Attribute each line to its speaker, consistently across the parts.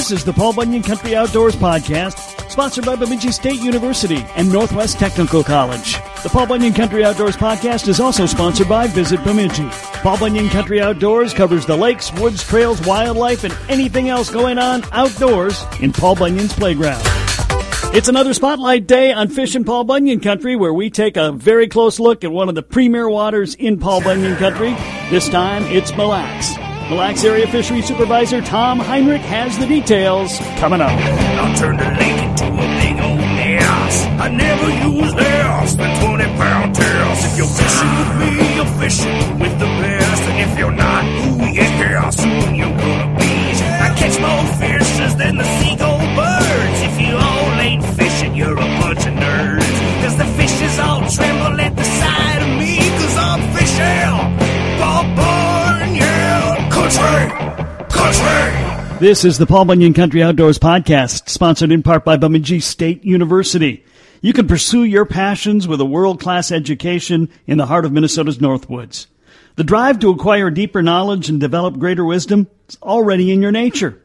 Speaker 1: This is the Paul Bunyan Country Outdoors Podcast, sponsored by Bemidji State University and Northwest Technical College. The Paul Bunyan Country Outdoors Podcast is also sponsored by Visit Bemidji. Paul Bunyan Country Outdoors covers the lakes, woods, trails, wildlife, and anything else going on outdoors in Paul Bunyan's playground. It's another spotlight day on Fishin' Paul Bunyan Country where we take a very close look at one of the premier waters in Paul Bunyan Country. This time it's Mille Lacs. Mille Lacs Area Fishery Supervisor Tom Heinrich has the details coming up.
Speaker 2: I'll turn the lake into a big old ass. I never use less than 20 pound tails. If you're fishing with me, you're fishing with the best. And if you're not, ooh, yeah, soon you're
Speaker 1: This is the Paul Bunyan Country Outdoors Podcast, sponsored in part by Bemidji State University. You can pursue your passions with a world class education in the heart of Minnesota's Northwoods. The drive to acquire deeper knowledge and develop greater wisdom is already in your nature.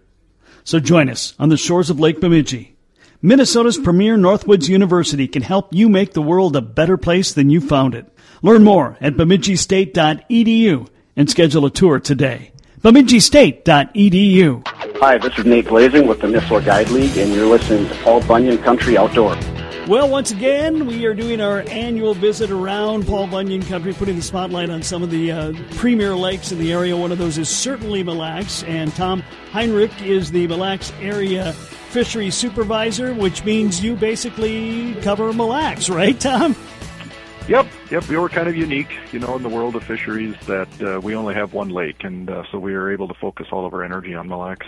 Speaker 1: So join us on the shores of Lake Bemidji. Minnesota's premier Northwoods University can help you make the world a better place than you found it. Learn more at bemidjistate.edu and schedule a tour today. bemidjistate.edu.
Speaker 3: Hi, this is Nate Blazing with the Missile Guide League, and you're listening to Paul Bunyan Country Outdoor.
Speaker 1: Well, once again, we are doing our annual visit around Paul Bunyan Country, putting the spotlight on some of the uh, premier lakes in the area. One of those is certainly Mille Lacs, and Tom Heinrich is the Mille Lacs area fishery supervisor, which means you basically cover Mille Lacs, right, Tom?
Speaker 4: Yep, yep. We were kind of unique, you know, in the world of fisheries that uh, we only have one lake, and uh, so we were able to focus all of our energy on Mille Lacs.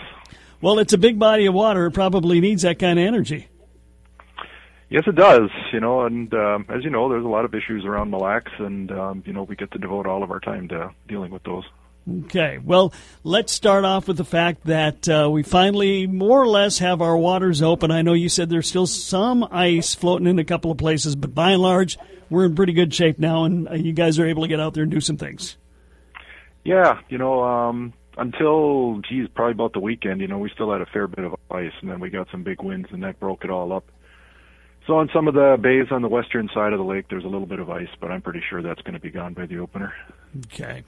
Speaker 1: Well, it's a big body of water. It probably needs that kind of energy.
Speaker 4: Yes, it does. You know, and um, as you know, there's a lot of issues around Mille Lacs, and um, you know, we get to devote all of our time to dealing with those.
Speaker 1: Okay, well, let's start off with the fact that uh, we finally more or less have our waters open. I know you said there's still some ice floating in a couple of places, but by and large, we're in pretty good shape now, and uh, you guys are able to get out there and do some things.
Speaker 4: Yeah, you know, um, until geez, probably about the weekend, you know, we still had a fair bit of ice, and then we got some big winds, and that broke it all up. So on some of the bays on the western side of the lake, there's a little bit of ice, but I'm pretty sure that's going to be gone by the opener.
Speaker 1: Okay.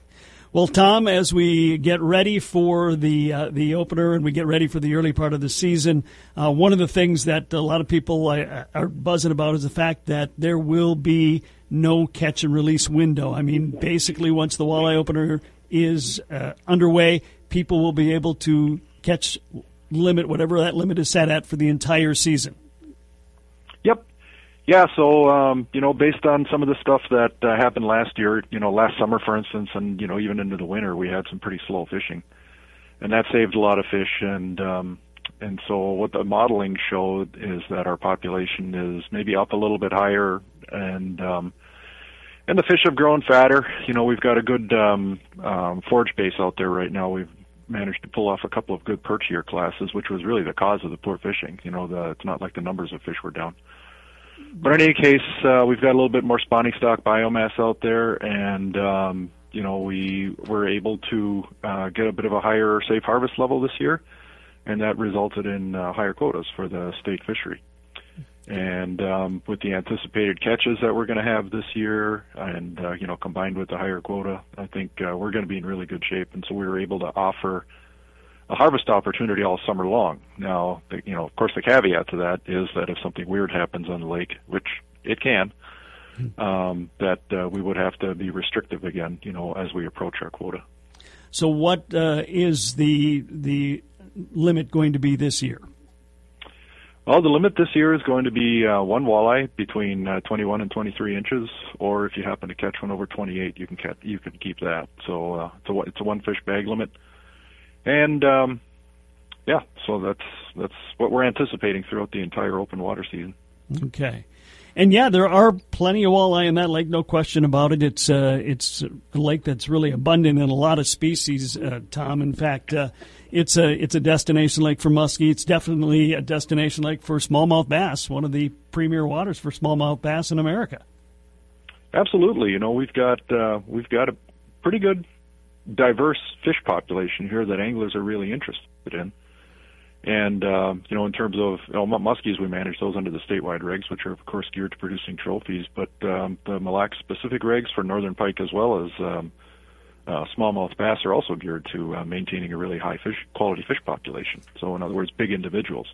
Speaker 1: Well, Tom, as we get ready for the uh, the opener and we get ready for the early part of the season, uh, one of the things that a lot of people uh, are buzzing about is the fact that there will be no catch and release window. I mean, basically, once the walleye opener is uh, underway, people will be able to catch limit whatever that limit is set at for the entire season.
Speaker 4: Yeah, so um, you know, based on some of the stuff that uh, happened last year, you know, last summer, for instance, and you know, even into the winter, we had some pretty slow fishing, and that saved a lot of fish. And um, and so, what the modeling showed is that our population is maybe up a little bit higher, and um, and the fish have grown fatter. You know, we've got a good um, um, forage base out there right now. We've managed to pull off a couple of good perch year classes, which was really the cause of the poor fishing. You know, the, it's not like the numbers of fish were down. But in any case, uh, we've got a little bit more spawning stock biomass out there, and um, you know we were able to uh, get a bit of a higher safe harvest level this year, and that resulted in uh, higher quotas for the state fishery. And um, with the anticipated catches that we're going to have this year, and uh, you know combined with the higher quota, I think uh, we're going to be in really good shape. And so we were able to offer a harvest opportunity all summer long. Now, the, you know, of course, the caveat to that is that if something weird happens on the lake, which it can, um, that uh, we would have to be restrictive again, you know, as we approach our quota.
Speaker 1: So, what uh, is the the limit going to be this year?
Speaker 4: Well, the limit this year is going to be uh, one walleye between uh, 21 and 23 inches, or if you happen to catch one over 28, you can catch, you can keep that. So uh, it's a it's a one fish bag limit and um, yeah, so that's that's what we're anticipating throughout the entire open water season.
Speaker 1: Okay. And yeah, there are plenty of walleye in that lake, no question about it. It's uh, it's a lake that's really abundant in a lot of species, uh, Tom. In fact, uh, it's a it's a destination lake for muskie. It's definitely a destination lake for smallmouth bass, one of the premier waters for smallmouth bass in America.
Speaker 4: Absolutely, you know we've got uh, we've got a pretty good diverse fish population here that anglers are really interested in. And um, you know, in terms of you know, muskies, we manage those under the statewide regs, which are of course geared to producing trophies. But um, the Mille Lacs specific regs for northern pike as well as um, uh, smallmouth bass are also geared to uh, maintaining a really high fish quality fish population. So in other words, big individuals.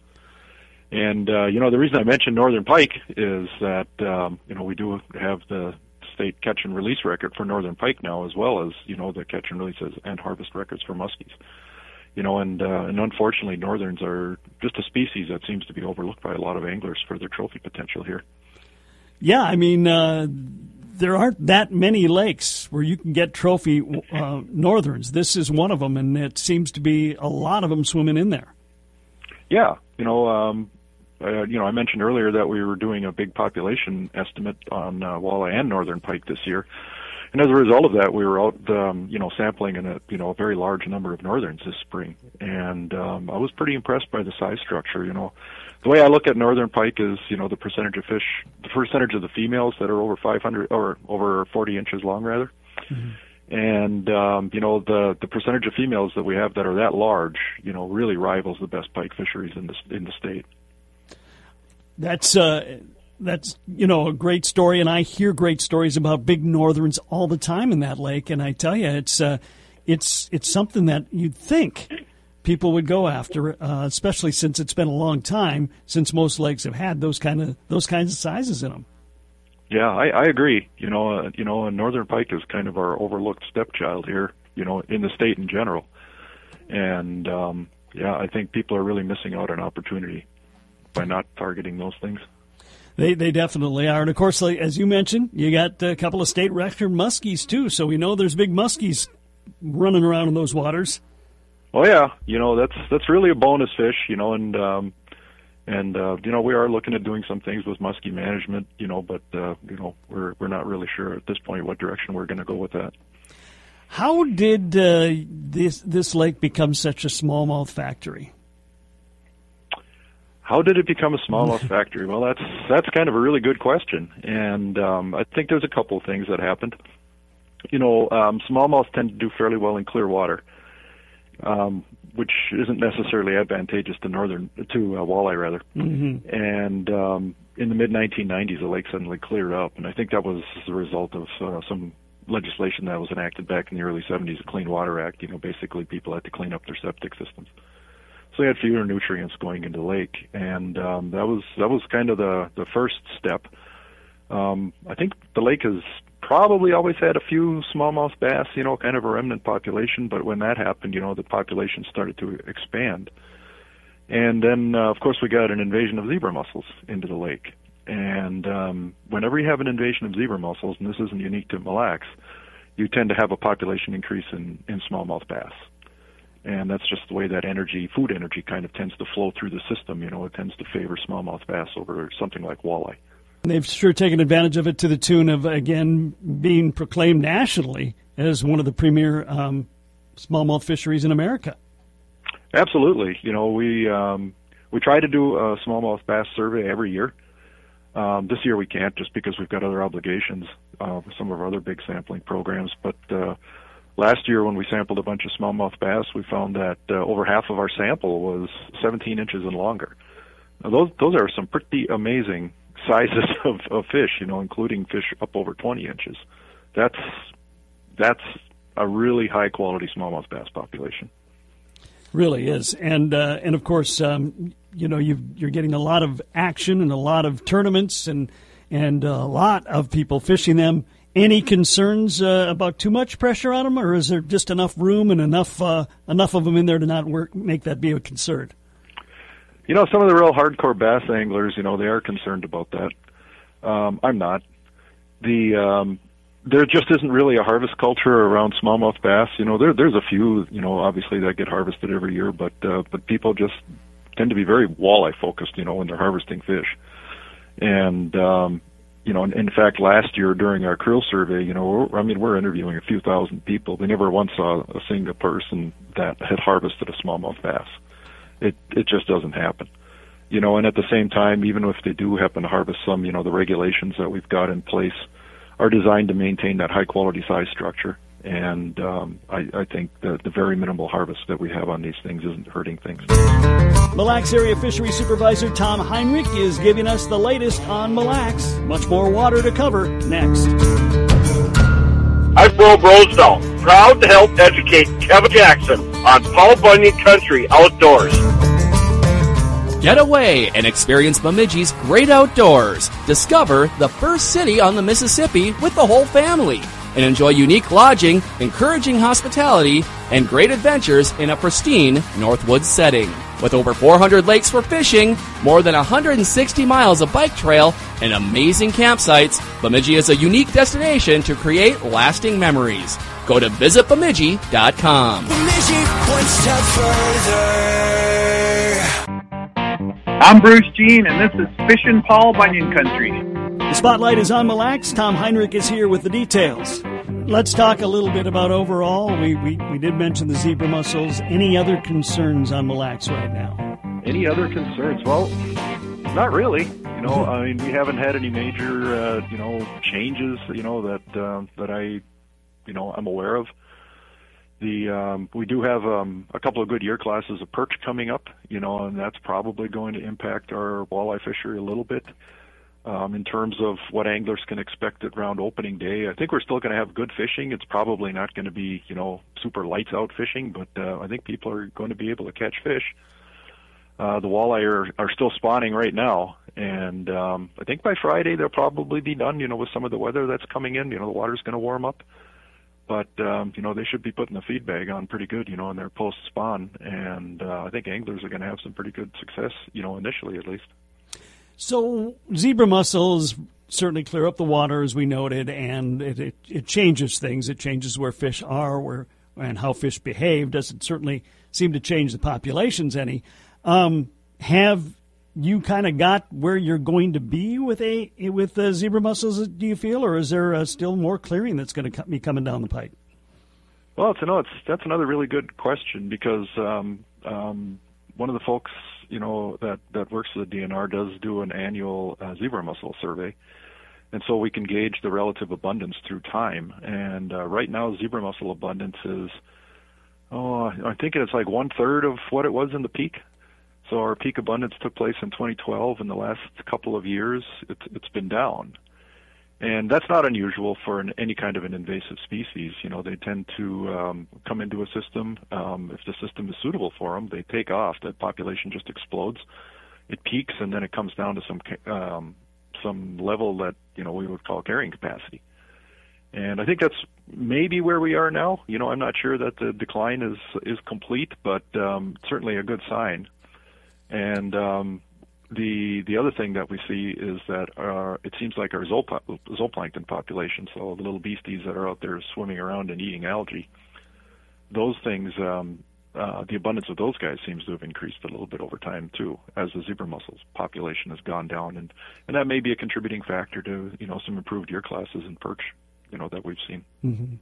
Speaker 4: And uh, you know, the reason I mentioned northern pike is that um, you know we do have the state catch and release record for northern pike now, as well as you know the catch and releases and harvest records for muskies you know, and uh, and unfortunately, northerns are just a species that seems to be overlooked by a lot of anglers for their trophy potential here.
Speaker 1: Yeah, I mean, uh, there aren't that many lakes where you can get trophy uh, northerns. This is one of them, and it seems to be a lot of them swimming in there.
Speaker 4: Yeah, you know, um, uh, you know, I mentioned earlier that we were doing a big population estimate on uh, walleye and northern pike this year and as a result of that, we were out, um, you know, sampling in a, you know, a very large number of northerns this spring, and um, I was pretty impressed by the size structure. You know, the way I look at northern pike is, you know, the percentage of fish, the percentage of the females that are over 500 or over 40 inches long, rather. Mm-hmm. And um, you know the the percentage of females that we have that are that large, you know, really rivals the best pike fisheries in the in the state.
Speaker 1: That's uh, that's you know a great story, and I hear great stories about big northerns all the time in that lake. And I tell you, it's uh, it's it's something that you'd think people would go after, uh, especially since it's been a long time since most lakes have had those kind of those kinds of sizes in them.
Speaker 4: Yeah, I, I agree. You know, uh, you know, northern pike is kind of our overlooked stepchild here. You know, in the state in general, and um, yeah, I think people are really missing out on opportunity by not targeting those things.
Speaker 1: They they definitely are, and of course, like, as you mentioned, you got a couple of state record muskies too. So we know there's big muskies running around in those waters.
Speaker 4: Oh yeah, you know that's that's really a bonus fish, you know, and um, and uh, you know we are looking at doing some things with muskie management, you know, but uh, you know we're we're not really sure at this point what direction we're going to go with that.
Speaker 1: How did uh, this this lake become such a smallmouth factory?
Speaker 4: How did it become a smallmouth factory? Well, that's that's kind of a really good question, and um, I think there's a couple of things that happened. You know, um, smallmouths tend to do fairly well in clear water, um, which isn't necessarily advantageous to northern to uh, walleye rather. Mm-hmm. And um, in the mid 1990s, the lake suddenly cleared up, and I think that was the result of uh, some legislation that was enacted back in the early 70s, the Clean Water Act. You know, basically people had to clean up their septic systems so they had fewer nutrients going into the lake, and um, that was that was kind of the the first step. Um, I think the lake has probably always had a few smallmouth bass, you know, kind of a remnant population. But when that happened, you know, the population started to expand, and then uh, of course we got an invasion of zebra mussels into the lake. And um, whenever you have an invasion of zebra mussels, and this isn't unique to Mille Lacs, you tend to have a population increase in, in smallmouth bass and that's just the way that energy, food energy, kind of tends to flow through the system. You know, it tends to favor smallmouth bass over something like walleye.
Speaker 1: They've sure taken advantage of it to the tune of again being proclaimed nationally as one of the premier um, smallmouth fisheries in America.
Speaker 4: Absolutely, you know we um, we try to do a smallmouth bass survey every year. Um, this year we can't just because we've got other obligations uh, with some of our other big sampling programs, but uh, last year when we sampled a bunch of smallmouth bass, we found that uh, over half of our sample was 17 inches and longer. Now, those those are some pretty amazing sizes of, of fish, you know, including fish up over 20 inches. That's that's a really high quality smallmouth bass population.
Speaker 1: Really is, and uh, and of course, um, you know, you you're getting a lot of action and a lot of tournaments and and a lot of people fishing them any concerns uh, about too much pressure on them, or is there just enough room and enough uh, enough of them in there to not work, make that be a concern?
Speaker 4: You know, some of the real hardcore bass anglers, you know, they are concerned about that. Um, I'm not. The um, there just isn't really a harvest culture around smallmouth bass. You know, there there's a few, you know, obviously that get harvested every year, but uh, but people just tend to be very walleye focused, you know, when they're harvesting fish. And um, you know, in fact, last year during our creel survey, you know, I mean, we're interviewing a few thousand people. We never once saw a single person that had harvested a smallmouth bass. It it just doesn't happen, you know. And at the same time, even if they do happen to harvest some, you know, the regulations that we've got in place are designed to maintain that high quality size structure. And um, I, I think the, the very minimal harvest that we have on these things isn't hurting things.
Speaker 1: Mille Lacs Area Fishery Supervisor Tom Heinrich is giving us the latest on Mille Lacs. Much more water to cover next.
Speaker 5: I'm Bro Brosdahl, proud to help educate Kevin Jackson on Paul Bunyan Country Outdoors.
Speaker 6: Get away and experience Bemidji's great outdoors. Discover the first city on the Mississippi with the whole family. And enjoy unique lodging, encouraging hospitality, and great adventures in a pristine Northwoods setting. With over 400 lakes for fishing, more than 160 miles of bike trail, and amazing campsites, Bemidji is a unique destination to create lasting memories. Go to visitbemidji.com.
Speaker 2: Bemidji, one step further.
Speaker 7: I'm Bruce Jean, and this is Fishin' Paul Bunyan Country.
Speaker 1: The spotlight is on Mille Lacs. Tom Heinrich is here with the details. Let's talk a little bit about overall. We, we, we did mention the zebra mussels. Any other concerns on Mille Lacs right now?
Speaker 4: Any other concerns? Well, not really. You know, I mean, we haven't had any major, uh, you know, changes. You know that uh, that I, you know, I'm aware of. The um, we do have um, a couple of good year classes of perch coming up. You know, and that's probably going to impact our walleye fishery a little bit. Um, in terms of what anglers can expect at round opening day, I think we're still going to have good fishing. It's probably not going to be, you know, super lights out fishing, but uh, I think people are going to be able to catch fish. Uh, the walleye are, are still spawning right now, and um, I think by Friday they'll probably be done. You know, with some of the weather that's coming in, you know, the water's going to warm up, but um, you know they should be putting the feed bag on pretty good, you know, in their post spawn, and uh, I think anglers are going to have some pretty good success, you know, initially at least.
Speaker 1: So zebra mussels certainly clear up the water, as we noted, and it, it, it changes things. It changes where fish are, where and how fish behave. Doesn't certainly seem to change the populations any. Um, have you kind of got where you're going to be with a with the zebra mussels? Do you feel, or is there uh, still more clearing that's going to be coming down the pipe?
Speaker 4: Well, it's, no, it's that's another really good question because um, um, one of the folks you know that that works for the DNR does do an annual uh, zebra mussel survey, and so we can gauge the relative abundance through time. And uh, right now, zebra mussel abundance is oh, I think it's like one third of what it was in the peak. So our peak abundance took place in 2012. In the last couple of years, it's, it's been down. And that's not unusual for an, any kind of an invasive species. You know, they tend to um, come into a system. Um, if the system is suitable for them, they take off. The population just explodes. It peaks, and then it comes down to some um, some level that you know we would call carrying capacity. And I think that's maybe where we are now. You know, I'm not sure that the decline is is complete, but um, certainly a good sign. And um, the the other thing that we see is that uh, it seems like our zoopl- zooplankton population, so the little beasties that are out there swimming around and eating algae, those things, um, uh, the abundance of those guys seems to have increased a little bit over time too, as the zebra mussels population has gone down, and and that may be a contributing factor to you know some improved year classes in perch, you know that we've seen.
Speaker 1: Mm-hmm.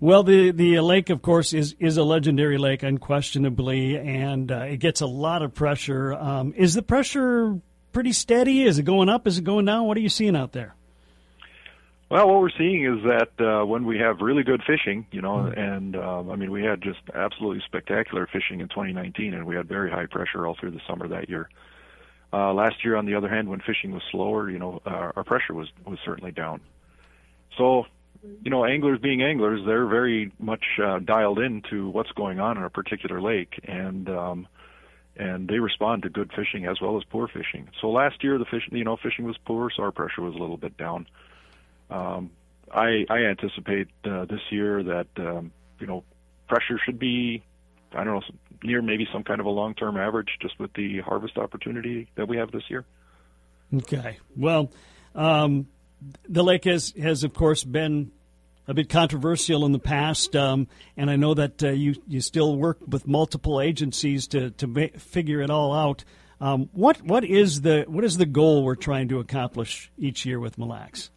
Speaker 1: Well, the the lake, of course, is is a legendary lake, unquestionably, and uh, it gets a lot of pressure. Um, is the pressure pretty steady? Is it going up? Is it going down? What are you seeing out there?
Speaker 4: Well, what we're seeing is that uh, when we have really good fishing, you know, mm-hmm. and uh, I mean, we had just absolutely spectacular fishing in 2019, and we had very high pressure all through the summer that year. Uh, last year, on the other hand, when fishing was slower, you know, uh, our pressure was was certainly down. So you know, anglers being anglers, they're very much uh, dialed into what's going on in a particular lake, and um, and they respond to good fishing as well as poor fishing. So last year, the fish, you know, fishing was poor, so our pressure was a little bit down. Um, I I anticipate uh, this year that um, you know pressure should be, I don't know, near maybe some kind of a long-term average, just with the harvest opportunity that we have this year.
Speaker 1: Okay, well. Um, the lake has, has of course been a bit controversial in the past, um, and I know that uh, you you still work with multiple agencies to to ma- figure it all out. Um, what what is the what is the goal we're trying to accomplish each year with Mille Lacs?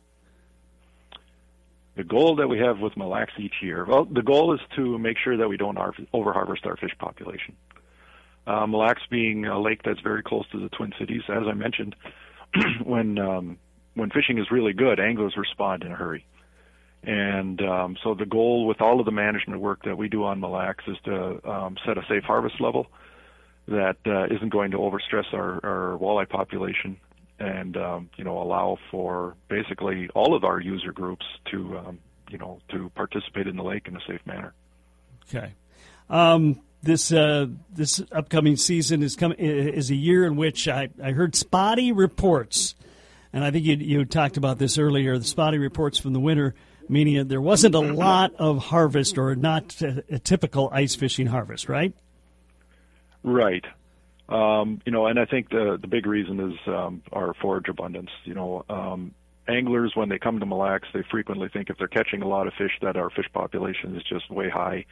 Speaker 4: The goal that we have with Mille Lacs each year, well, the goal is to make sure that we don't over harvest our fish population. Uh, Mille Lacs being a lake that's very close to the Twin Cities, as I mentioned, when um, when fishing is really good, anglers respond in a hurry. And um, so the goal with all of the management work that we do on Mille Lacs is to um, set a safe harvest level that uh, isn't going to overstress our, our walleye population and um, you know allow for basically all of our user groups to um, you know to participate in the lake in a safe manner.
Speaker 1: Okay. Um, this uh, this upcoming season is coming is a year in which I, I heard spotty reports, and I think you you talked about this earlier. The spotty reports from the winter, meaning there wasn't a lot of harvest or not a, a typical ice fishing harvest, right?
Speaker 4: Right. Um, you know, and I think the the big reason is um, our forage abundance. You know, um, anglers when they come to Mille Lacs, they frequently think if they're catching a lot of fish that our fish population is just way high.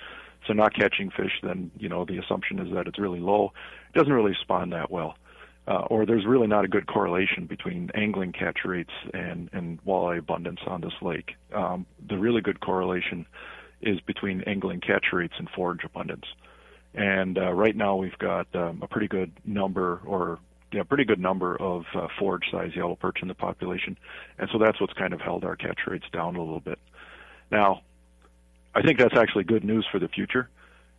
Speaker 4: So not catching fish, then you know the assumption is that it's really low. It doesn't really spawn that well, uh, or there's really not a good correlation between angling catch rates and and walleye abundance on this lake. Um, the really good correlation is between angling catch rates and forage abundance. And uh, right now we've got um, a pretty good number, or yeah, pretty good number of uh, forage size yellow perch in the population, and so that's what's kind of held our catch rates down a little bit. Now, I think that's actually good news for the future,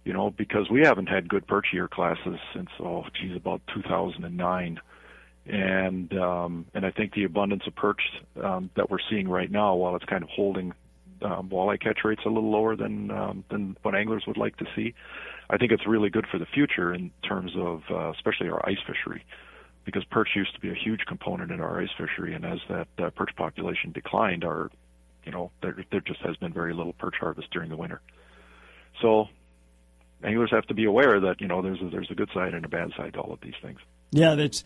Speaker 4: you know, because we haven't had good perch year classes since oh geez about 2009, and um, and I think the abundance of perch um, that we're seeing right now, while it's kind of holding um, walleye catch rates a little lower than um, than what anglers would like to see. I think it's really good for the future in terms of uh, especially our ice fishery, because perch used to be a huge component in our ice fishery, and as that uh, perch population declined, our you know there there just has been very little perch harvest during the winter. So anglers have to be aware that you know there's a, there's a good side and a bad side to all of these things.
Speaker 1: Yeah, that's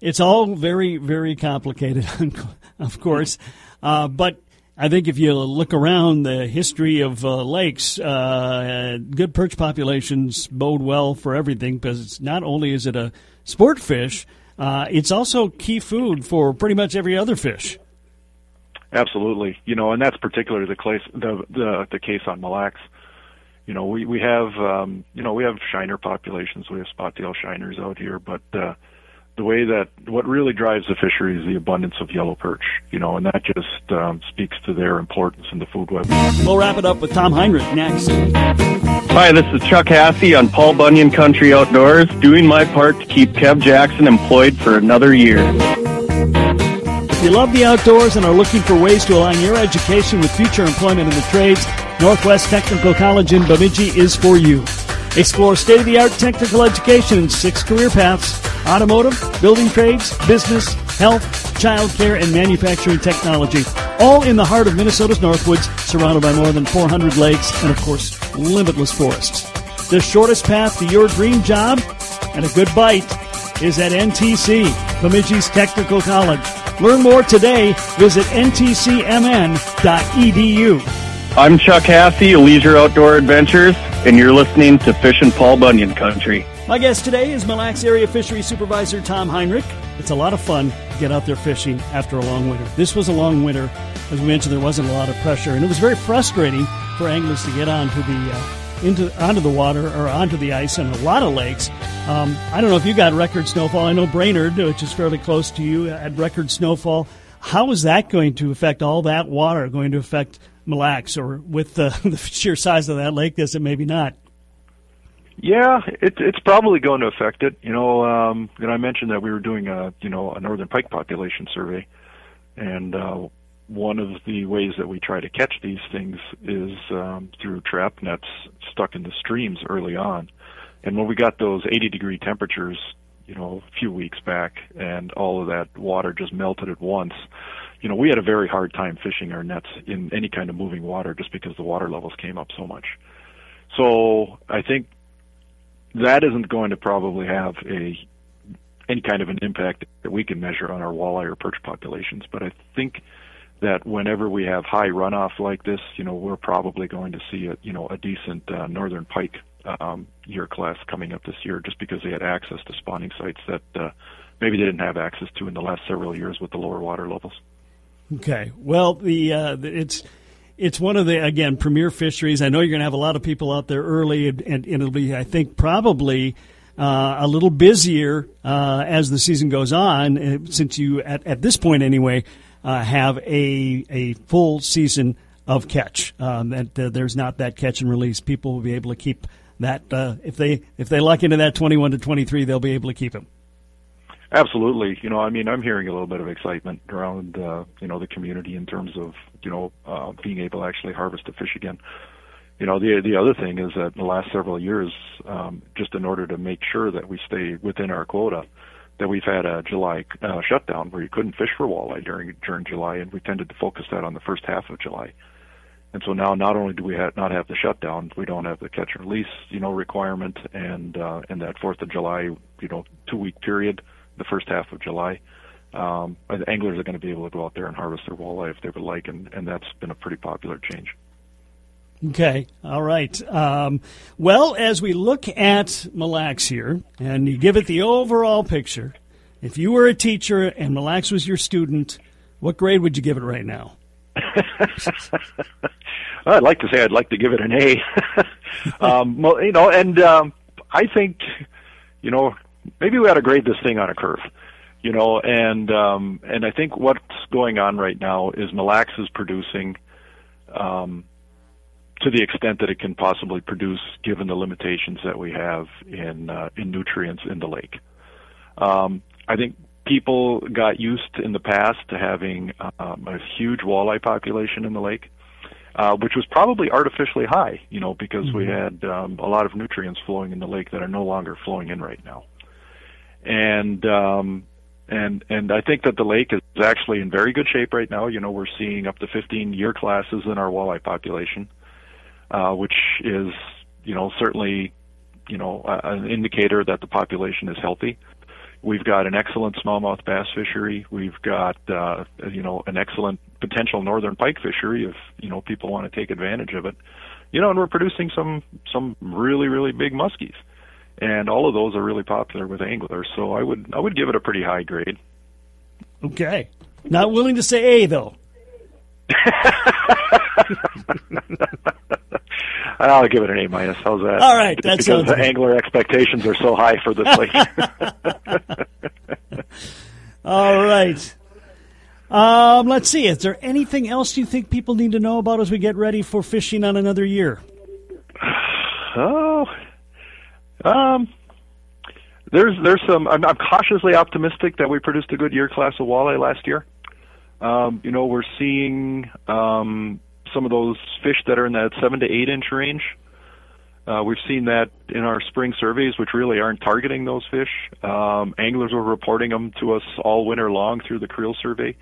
Speaker 1: it's all very very complicated, of course, uh, but I think if you look around the history of uh, lakes, uh, good perch populations bode well for everything because it's not only is it a sport fish, uh, it's also key food for pretty much every other fish.
Speaker 4: Absolutely, you know, and that's particularly the case the the, the case on Mille Lacs. You know, we we have um, you know we have shiner populations, we have spot tail shiners out here, but uh, the way that what really drives the fishery is the abundance of yellow perch, you know, and that just um, speaks to their importance in the food web.
Speaker 1: We'll wrap it up with Tom Heinrich next.
Speaker 8: Hi, this is Chuck Hassey on Paul Bunyan Country Outdoors, doing my part to keep Kev Jackson employed for another year.
Speaker 1: If you love the outdoors and are looking for ways to align your education with future employment in the trades, Northwest Technical College in Bemidji is for you. Explore state of the art technical education in six career paths automotive, building trades, business, health, childcare, and manufacturing technology. All in the heart of Minnesota's Northwoods, surrounded by more than 400 lakes and, of course, limitless forests. The shortest path to your dream job and a good bite is at NTC, Bemidji's Technical College. Learn more today. Visit ntcmn.edu.
Speaker 8: I'm Chuck Hassey, Leisure Outdoor Adventures, and you're listening to Fishin' Paul Bunyan Country.
Speaker 1: My guest today is Mille Lacs Area Fishery Supervisor Tom Heinrich. It's a lot of fun to get out there fishing after a long winter. This was a long winter. As we mentioned, there wasn't a lot of pressure, and it was very frustrating for anglers to get onto the uh, into onto the water or onto the ice in a lot of lakes. Um, I don't know if you got record snowfall. I know Brainerd, which is fairly close to you, had record snowfall. How is that going to affect all that water? Going to affect Mille Lacs, or with the, the sheer size of that lake, does it maybe not?
Speaker 4: Yeah, it, it's probably going to affect it. You know, um, and I mentioned that we were doing a you know a northern pike population survey, and uh, one of the ways that we try to catch these things is um, through trap nets stuck in the streams early on. And when we got those 80 degree temperatures, you know, a few weeks back, and all of that water just melted at once, you know, we had a very hard time fishing our nets in any kind of moving water just because the water levels came up so much. So I think that isn't going to probably have a any kind of an impact that we can measure on our walleye or perch populations. But I think that whenever we have high runoff like this, you know, we're probably going to see a you know a decent uh, northern pike um, year class coming up this year, just because they had access to spawning sites that uh, maybe they didn't have access to in the last several years with the lower water levels.
Speaker 1: Okay, well, the uh, it's it's one of the again premier fisheries. I know you're going to have a lot of people out there early, and, and it'll be, I think, probably uh, a little busier uh, as the season goes on, uh, since you at, at this point anyway uh, have a a full season of catch. Um, that uh, there's not that catch and release. People will be able to keep that if they if they luck into that 21 to 23, they'll be able to keep him.
Speaker 4: Absolutely. You know, I mean, I'm hearing a little bit of excitement around, uh, you know, the community in terms of, you know, uh, being able to actually harvest a fish again. You know, the the other thing is that in the last several years, um, just in order to make sure that we stay within our quota, that we've had a July uh, shutdown where you couldn't fish for walleye during during July, and we tended to focus that on the first half of July. And so now, not only do we have, not have the shutdown, we don't have the catch and release, you know, requirement, and uh, and that Fourth of July, you know, two week period the first half of July. Um, the anglers are going to be able to go out there and harvest their walleye if they would like, and, and that's been a pretty popular change.
Speaker 1: Okay, all right. Um, well, as we look at Mille Lacs here, and you give it the overall picture, if you were a teacher and Mille Lacs was your student, what grade would you give it right now?
Speaker 4: I'd like to say I'd like to give it an A. um, well, you know, and um, I think, you know, maybe we ought to grade this thing on a curve, you know, and um, and I think what's going on right now is Mille Lacs is producing um, to the extent that it can possibly produce, given the limitations that we have in uh, in nutrients in the lake. Um, I think people got used in the past to having um, a huge walleye population in the lake. Uh, which was probably artificially high, you know, because mm-hmm. we had um, a lot of nutrients flowing in the lake that are no longer flowing in right now and um, and and I think that the lake is actually in very good shape right now. You know, we're seeing up to 15 year classes in our walleye population, uh, which is you know certainly you know an indicator that the population is healthy. We've got an excellent smallmouth bass fishery. We've got uh, you know an excellent potential northern pike fishery if you know people want to take advantage of it. You know, and we're producing some some really really big muskies and all of those are really popular with anglers. So I would I would give it a pretty high grade.
Speaker 1: Okay, not willing to say A though.
Speaker 4: I'll give it an A minus. How's that?
Speaker 1: All right,
Speaker 4: that's
Speaker 1: because
Speaker 4: the good. angler expectations are so high for this lake.
Speaker 1: All right. Um, let's see. Is there anything else you think people need to know about as we get ready for fishing on another year?
Speaker 4: Oh, um, there's there's some. I'm, I'm cautiously optimistic that we produced a good year class of walleye last year. Um, you know, we're seeing um, some of those fish that are in that seven to eight inch range. Uh, we've seen that in our spring surveys, which really aren't targeting those fish. Um, anglers were reporting them to us all winter long through the creel survey.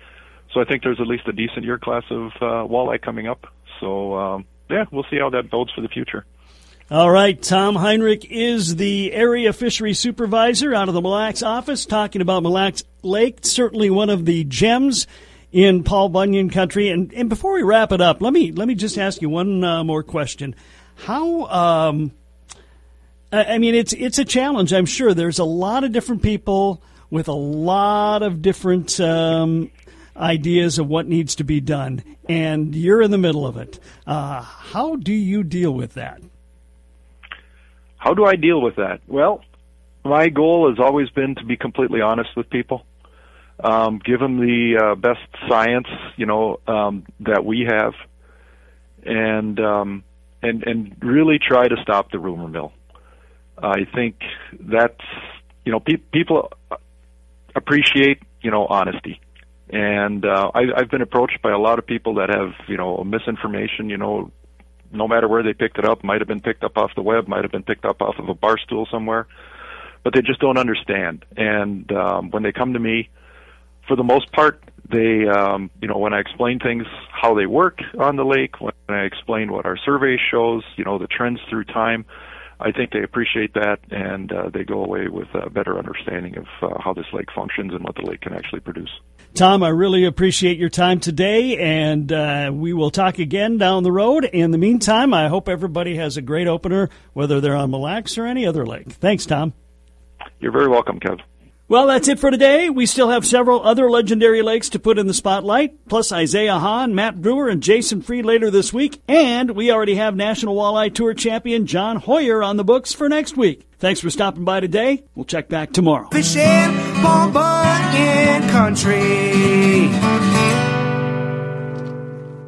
Speaker 4: So I think there's at least a decent year class of uh, walleye coming up. So um, yeah, we'll see how that bodes for the future.
Speaker 1: All right, Tom Heinrich is the area fishery supervisor out of the Mille Lacs office, talking about Mille Lacs Lake, certainly one of the gems in Paul Bunyan country. And, and before we wrap it up, let me let me just ask you one uh, more question. How? Um, I mean, it's it's a challenge. I'm sure there's a lot of different people with a lot of different um, ideas of what needs to be done, and you're in the middle of it. Uh, how do you deal with that?
Speaker 4: How do I deal with that? Well, my goal has always been to be completely honest with people. Um, give them the uh, best science, you know, um, that we have, and um, and and really try to stop the rumor mill. I think that's you know pe- people appreciate you know honesty, and uh, I, I've been approached by a lot of people that have you know misinformation, you know, no matter where they picked it up, might have been picked up off the web, might have been picked up off of a bar stool somewhere, but they just don't understand. And um, when they come to me, for the most part, they, um, you know, when I explain things how they work on the lake, when I explain what our survey shows, you know, the trends through time, I think they appreciate that and uh, they go away with a better understanding of uh, how this lake functions and what the lake can actually produce.
Speaker 1: Tom, I really appreciate your time today, and uh, we will talk again down the road. In the meantime, I hope everybody has a great opener, whether they're on Mille Lacs or any other lake. Thanks, Tom.
Speaker 4: You're very welcome, Kev.
Speaker 1: Well, that's it for today. We still have several other legendary lakes to put in the spotlight, plus Isaiah Hahn, Matt Brewer, and Jason Freed later this week. And we already have National Walleye Tour champion John Hoyer on the books for next week. Thanks for stopping by today. We'll check back tomorrow.
Speaker 2: Fishing, Bunyan Country.